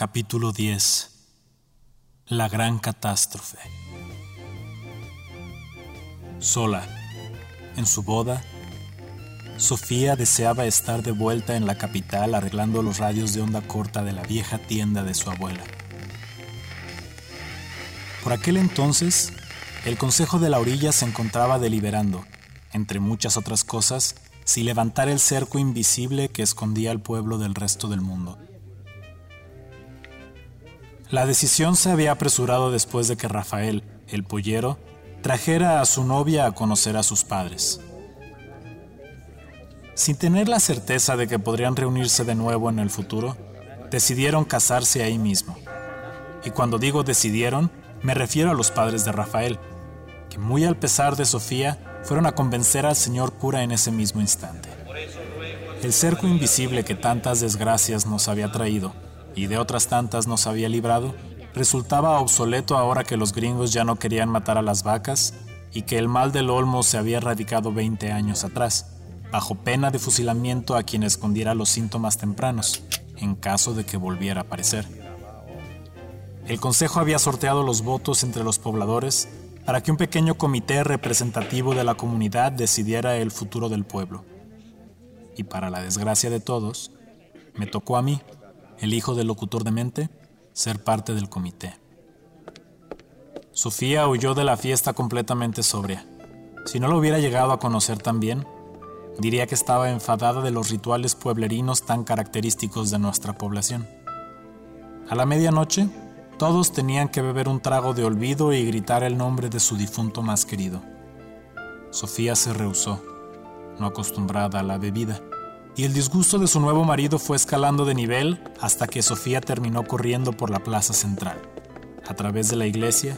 Capítulo 10 La gran catástrofe Sola, en su boda, Sofía deseaba estar de vuelta en la capital arreglando los radios de onda corta de la vieja tienda de su abuela. Por aquel entonces, el Consejo de la Orilla se encontraba deliberando, entre muchas otras cosas, si levantar el cerco invisible que escondía al pueblo del resto del mundo. La decisión se había apresurado después de que Rafael, el pollero, trajera a su novia a conocer a sus padres. Sin tener la certeza de que podrían reunirse de nuevo en el futuro, decidieron casarse ahí mismo. Y cuando digo decidieron, me refiero a los padres de Rafael, que muy al pesar de Sofía, fueron a convencer al señor cura en ese mismo instante. El cerco invisible que tantas desgracias nos había traído y de otras tantas nos había librado, resultaba obsoleto ahora que los gringos ya no querían matar a las vacas y que el mal del olmo se había erradicado 20 años atrás, bajo pena de fusilamiento a quien escondiera los síntomas tempranos, en caso de que volviera a aparecer. El Consejo había sorteado los votos entre los pobladores para que un pequeño comité representativo de la comunidad decidiera el futuro del pueblo. Y para la desgracia de todos, me tocó a mí, el hijo del locutor de mente, ser parte del comité. Sofía huyó de la fiesta completamente sobria. Si no lo hubiera llegado a conocer tan bien, diría que estaba enfadada de los rituales pueblerinos tan característicos de nuestra población. A la medianoche, todos tenían que beber un trago de olvido y gritar el nombre de su difunto más querido. Sofía se rehusó, no acostumbrada a la bebida, y el disgusto de su nuevo marido fue escalando de nivel hasta que Sofía terminó corriendo por la plaza central, a través de la iglesia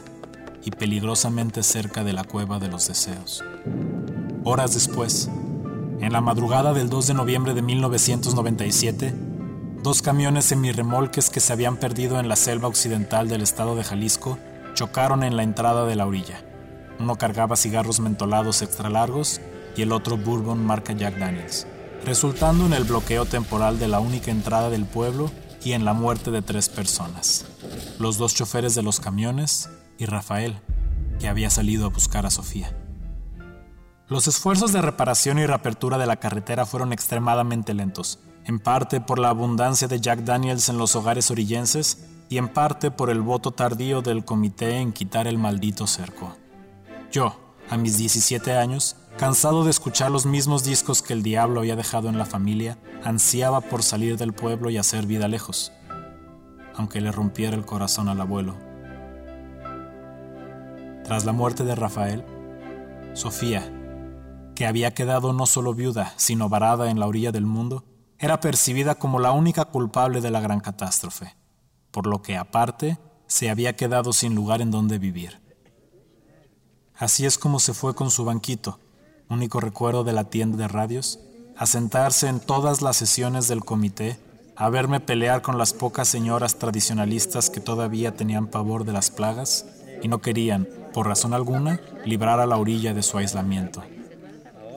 y peligrosamente cerca de la cueva de los deseos. Horas después, en la madrugada del 2 de noviembre de 1997, Dos camiones semirremolques que se habían perdido en la selva occidental del estado de Jalisco chocaron en la entrada de la orilla. Uno cargaba cigarros mentolados extra largos y el otro bourbon marca Jack Daniels, resultando en el bloqueo temporal de la única entrada del pueblo y en la muerte de tres personas, los dos choferes de los camiones y Rafael, que había salido a buscar a Sofía. Los esfuerzos de reparación y reapertura de la carretera fueron extremadamente lentos, en parte por la abundancia de Jack Daniels en los hogares orillenses y en parte por el voto tardío del comité en quitar el maldito cerco. Yo, a mis 17 años, cansado de escuchar los mismos discos que el diablo había dejado en la familia, ansiaba por salir del pueblo y hacer vida lejos, aunque le rompiera el corazón al abuelo. Tras la muerte de Rafael, Sofía, que había quedado no solo viuda, sino varada en la orilla del mundo, era percibida como la única culpable de la gran catástrofe, por lo que aparte se había quedado sin lugar en donde vivir. Así es como se fue con su banquito, único recuerdo de la tienda de radios, a sentarse en todas las sesiones del comité, a verme pelear con las pocas señoras tradicionalistas que todavía tenían pavor de las plagas y no querían, por razón alguna, librar a la orilla de su aislamiento.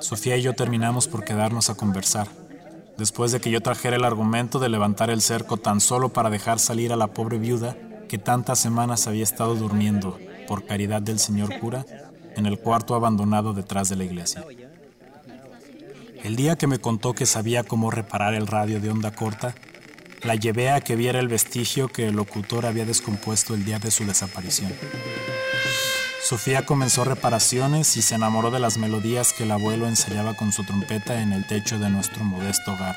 Sofía y yo terminamos por quedarnos a conversar después de que yo trajera el argumento de levantar el cerco tan solo para dejar salir a la pobre viuda que tantas semanas había estado durmiendo, por caridad del señor cura, en el cuarto abandonado detrás de la iglesia. El día que me contó que sabía cómo reparar el radio de onda corta, la llevé a que viera el vestigio que el locutor había descompuesto el día de su desaparición. Sofía comenzó reparaciones y se enamoró de las melodías que el abuelo ensayaba con su trompeta en el techo de nuestro modesto hogar.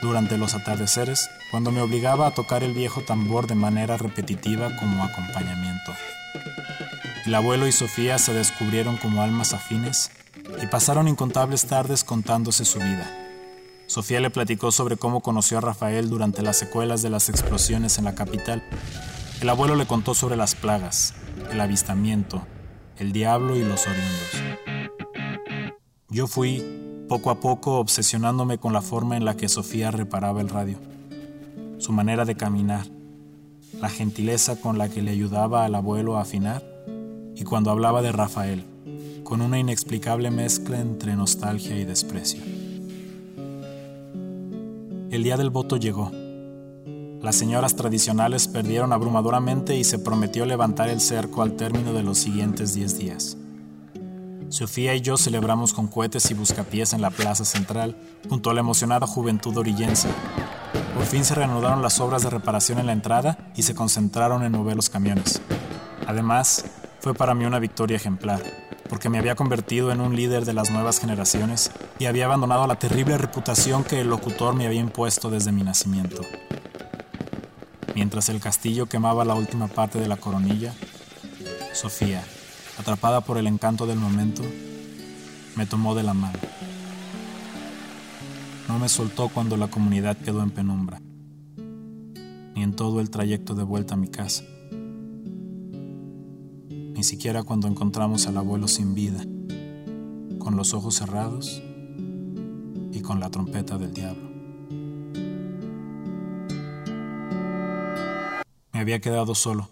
Durante los atardeceres, cuando me obligaba a tocar el viejo tambor de manera repetitiva como acompañamiento. El abuelo y Sofía se descubrieron como almas afines y pasaron incontables tardes contándose su vida. Sofía le platicó sobre cómo conoció a Rafael durante las secuelas de las explosiones en la capital. El abuelo le contó sobre las plagas, el avistamiento, el diablo y los oriundos. Yo fui, poco a poco, obsesionándome con la forma en la que Sofía reparaba el radio, su manera de caminar, la gentileza con la que le ayudaba al abuelo a afinar y cuando hablaba de Rafael, con una inexplicable mezcla entre nostalgia y desprecio. El día del voto llegó. las señoras tradicionales perdieron abrumadoramente y se prometió levantar el cerco al término de los siguientes 10 días. Sofía y yo celebramos con cohetes y buscapiés en la plaza central, junto a la emocionada juventud orillense. Por fin se reanudaron las obras de reparación en la entrada y se concentraron en mover los camiones. Además, fue para mí una victoria ejemplar, porque me había convertido en un líder de las nuevas generaciones y había abandonado la terrible reputación que el locutor me había impuesto desde mi nacimiento. Mientras el castillo quemaba la última parte de la coronilla, Sofía, atrapada por el encanto del momento, me tomó de la mano. No me soltó cuando la comunidad quedó en penumbra, ni en todo el trayecto de vuelta a mi casa, ni siquiera cuando encontramos al abuelo sin vida, con los ojos cerrados y con la trompeta del diablo. Me había quedado solo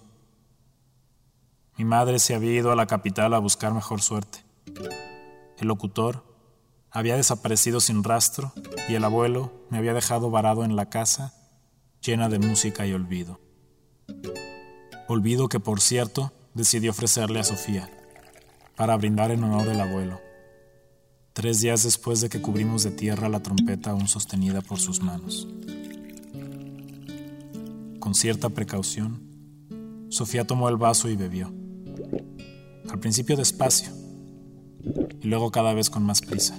mi madre se había ido a la capital a buscar mejor suerte. El locutor había desaparecido sin rastro y el abuelo me había dejado varado en la casa llena de música y olvido. Olvido que, por cierto, decidí ofrecerle a Sofía para brindar en honor del abuelo, tres días después de que cubrimos de tierra la trompeta aún sostenida por sus manos. Con cierta precaución, Sofía tomó el vaso y bebió al principio despacio y luego cada vez con más prisa,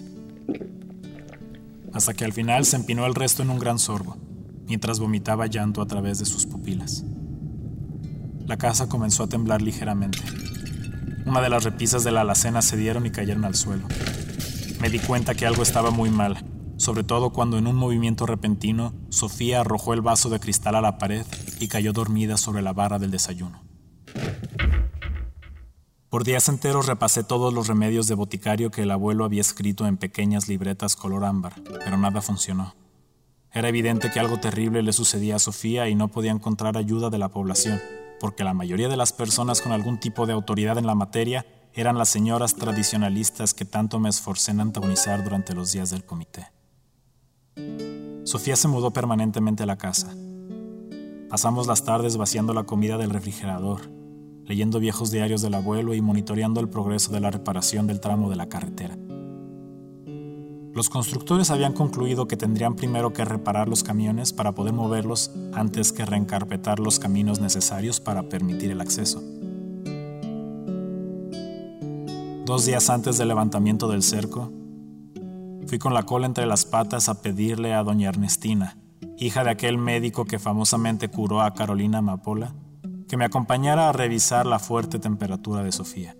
hasta que al final se empinó el resto en un gran sorbo, mientras vomitaba llanto a través de sus pupilas. La casa comenzó a temblar ligeramente. Una de las repisas de la alacena cedieron y cayeron al suelo. Me di cuenta que algo estaba muy mal, sobre todo cuando en un movimiento repentino Sofía arrojó el vaso de cristal a la pared y cayó dormida sobre la barra del desayuno. Por días enteros repasé todos los remedios de boticario que el abuelo había escrito en pequeñas libretas color ámbar, pero nada funcionó. Era evidente que algo terrible le sucedía a Sofía y no podía encontrar ayuda de la población, porque la mayoría de las personas con algún tipo de autoridad en la materia eran las señoras tradicionalistas que tanto me esforcé en antagonizar durante los días del comité. Sofía se mudó permanentemente a la casa. Pasamos las tardes vaciando la comida del refrigerador, leyendo viejos diarios del abuelo y monitoreando el progreso de la reparación del tramo de la carretera. Los constructores habían concluido que tendrían primero que reparar los camiones para poder moverlos antes que reencarpetar los caminos necesarios para permitir el acceso. Dos días antes del levantamiento del cerco, fui con la cola entre las patas a pedirle a doña Ernestina, hija de aquel médico que famosamente curó a Carolina Amapola, que me acompañara a revisar la fuerte temperatura de Sofía.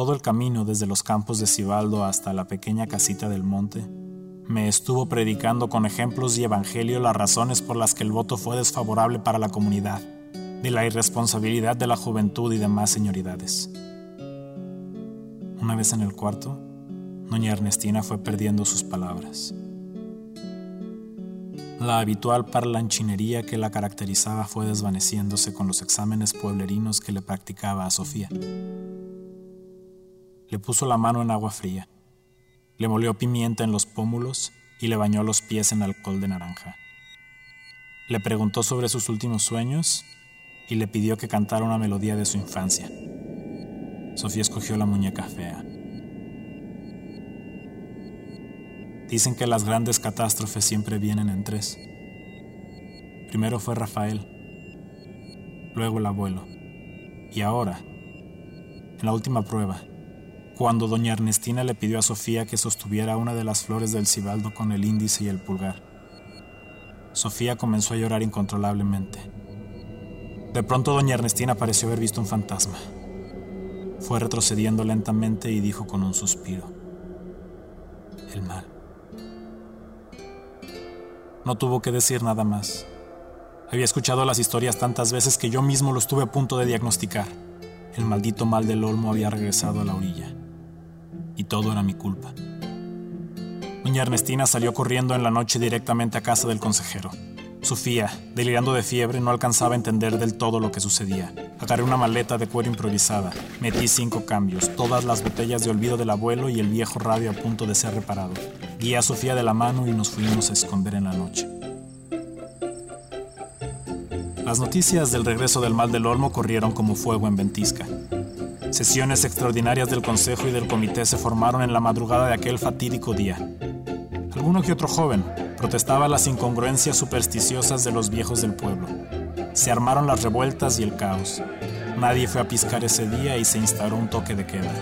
Todo el camino desde los campos de Cibaldo hasta la pequeña casita del monte, me estuvo predicando con ejemplos y evangelio las razones por las que el voto fue desfavorable para la comunidad, de la irresponsabilidad de la juventud y demás señoridades. Una vez en el cuarto, doña Ernestina fue perdiendo sus palabras. La habitual parlanchinería que la caracterizaba fue desvaneciéndose con los exámenes pueblerinos que le practicaba a Sofía. Le puso la mano en agua fría, le molió pimienta en los pómulos y le bañó los pies en alcohol de naranja. Le preguntó sobre sus últimos sueños y le pidió que cantara una melodía de su infancia. Sofía escogió la muñeca fea. Dicen que las grandes catástrofes siempre vienen en tres. Primero fue Rafael, luego el abuelo, y ahora, en la última prueba, cuando doña Ernestina le pidió a Sofía que sostuviera una de las flores del cibaldo con el índice y el pulgar. Sofía comenzó a llorar incontrolablemente. De pronto doña Ernestina pareció haber visto un fantasma. Fue retrocediendo lentamente y dijo con un suspiro, el mal. No tuvo que decir nada más. Había escuchado las historias tantas veces que yo mismo lo estuve a punto de diagnosticar. El maldito mal del olmo había regresado a la orilla. Y todo era mi culpa. Doña Ernestina salió corriendo en la noche directamente a casa del consejero. Sofía, delirando de fiebre, no alcanzaba a entender del todo lo que sucedía. Agarré una maleta de cuero improvisada, metí cinco cambios, todas las botellas de olvido del abuelo y el viejo radio a punto de ser reparado. Guié a Sofía de la mano y nos fuimos a esconder en la noche. Las noticias del regreso del mal del Olmo corrieron como fuego en Ventisca. Sesiones extraordinarias del Consejo y del Comité se formaron en la madrugada de aquel fatídico día. Alguno que otro joven protestaba las incongruencias supersticiosas de los viejos del pueblo. Se armaron las revueltas y el caos. Nadie fue a piscar ese día y se instauró un toque de queda.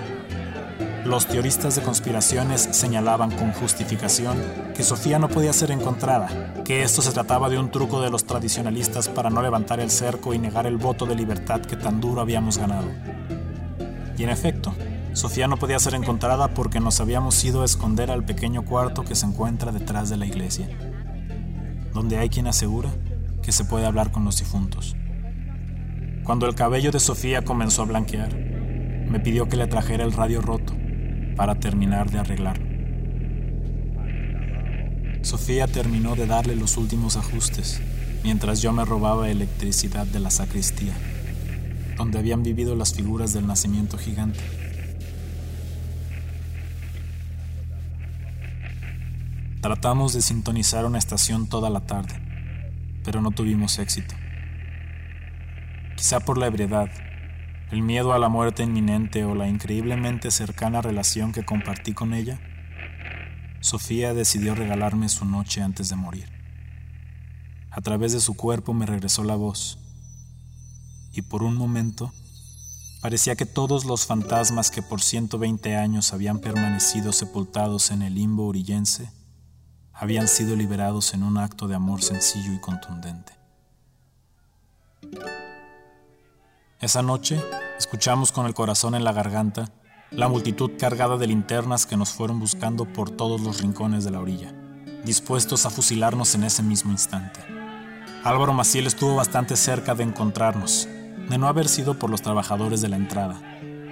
Los teoristas de conspiraciones señalaban con justificación que Sofía no podía ser encontrada, que esto se trataba de un truco de los tradicionalistas para no levantar el cerco y negar el voto de libertad que tan duro habíamos ganado. Y en efecto, Sofía no podía ser encontrada porque nos habíamos ido a esconder al pequeño cuarto que se encuentra detrás de la iglesia, donde hay quien asegura que se puede hablar con los difuntos. Cuando el cabello de Sofía comenzó a blanquear, me pidió que le trajera el radio roto para terminar de arreglarlo. Sofía terminó de darle los últimos ajustes mientras yo me robaba electricidad de la sacristía, donde habían vivido las figuras del nacimiento gigante. Tratamos de sintonizar una estación toda la tarde, pero no tuvimos éxito. Quizá por la ebriedad el miedo a la muerte inminente o la increíblemente cercana relación que compartí con ella, Sofía decidió regalarme su noche antes de morir. A través de su cuerpo me regresó la voz, y por un momento parecía que todos los fantasmas que por 120 años habían permanecido sepultados en el limbo orillense habían sido liberados en un acto de amor sencillo y contundente. Esa noche escuchamos con el corazón en la garganta la multitud cargada de linternas que nos fueron buscando por todos los rincones de la orilla, dispuestos a fusilarnos en ese mismo instante. Álvaro Maciel estuvo bastante cerca de encontrarnos, de no haber sido por los trabajadores de la entrada,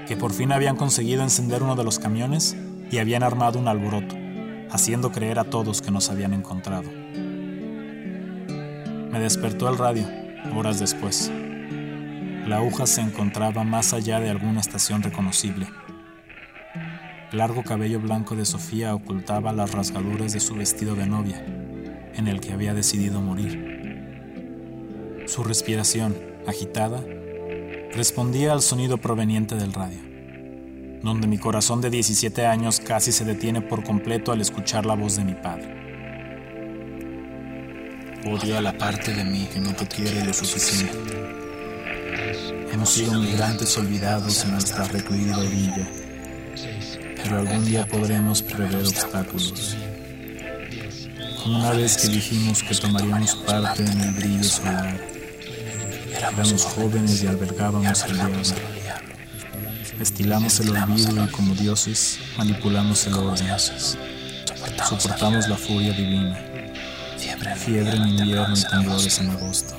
que por fin habían conseguido encender uno de los camiones y habían armado un alboroto, haciendo creer a todos que nos habían encontrado. Me despertó el radio, horas después. La aguja se encontraba más allá de alguna estación reconocible. El largo cabello blanco de Sofía ocultaba las rasgaduras de su vestido de novia, en el que había decidido morir. Su respiración, agitada, respondía al sonido proveniente del radio, donde mi corazón de 17 años casi se detiene por completo al escuchar la voz de mi padre. Odio a la parte de mí que no te quiere lo suficiente Hemos sido migrantes olvidados en nuestra recluida orilla, pero algún día podremos prever obstáculos. Como una vez que dijimos que tomaríamos parte en el brillo solar, éramos jóvenes y albergábamos el diablo. Estilamos el olvido y como dioses manipulamos el orden. Soportamos la furia divina, fiebre en invierno y temblores en agosto.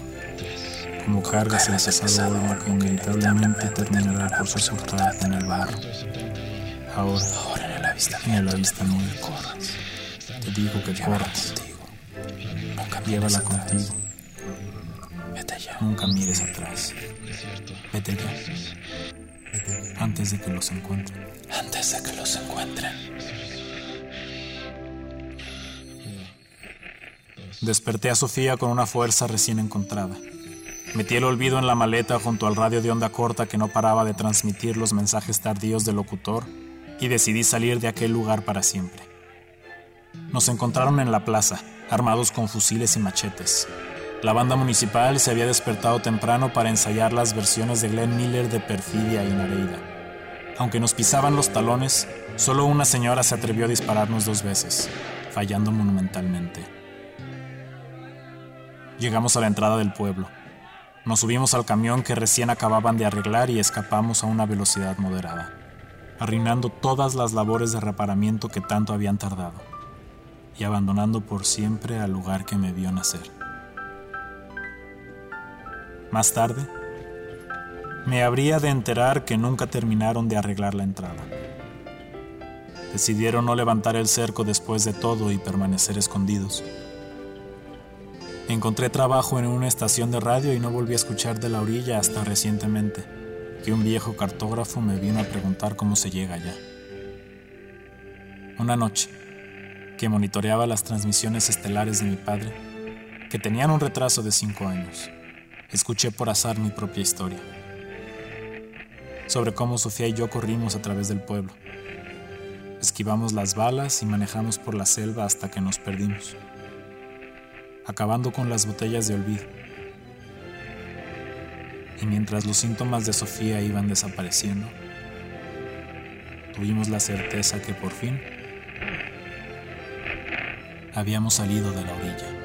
como cargas el cesado olmo que inevitablemente terminará por soportar con el barro. Ahora, en el avistamiento, te digo que corras, llévala contigo. Nunca mires atrás. Vete ya. Antes de que los encuentren. Antes de que los encuentren. Desperté a Sofía con una fuerza recién encontrada. Metí el olvido en la maleta junto al radio de onda corta que no paraba de transmitir los mensajes tardíos del locutor y decidí salir de aquel lugar para siempre. Nos encontraron en la plaza, armados con fusiles y machetes. La banda municipal se había despertado temprano para ensayar las versiones de Glenn Miller de Perfidia y Nareida. Aunque nos pisaban los talones, solo una señora se atrevió a dispararnos dos veces, fallando monumentalmente. Llegamos a la entrada del pueblo. Nos subimos al camión que recién acababan de arreglar y escapamos a una velocidad moderada, arruinando todas las labores de reparamiento que tanto habían tardado y abandonando por siempre al lugar que me vio nacer. Más tarde, me habría de enterar que nunca terminaron de arreglar la entrada. Decidieron no levantar el cerco después de todo y permanecer escondidos. Encontré trabajo en una estación de radio y no volví a escuchar de la orilla hasta recientemente, que un viejo cartógrafo me vino a preguntar cómo se llega allá. Una noche, que monitoreaba las transmisiones estelares de mi padre, que tenían un retraso de cinco años, escuché por azar mi propia historia, sobre cómo Sofía y yo corrimos a través del pueblo. Esquivamos las balas y manejamos por la selva hasta que nos perdimos, acabando con las botellas de olvido. Y mientras los síntomas de Sofía iban desapareciendo, tuvimos la certeza que por fin habíamos salido de la orilla.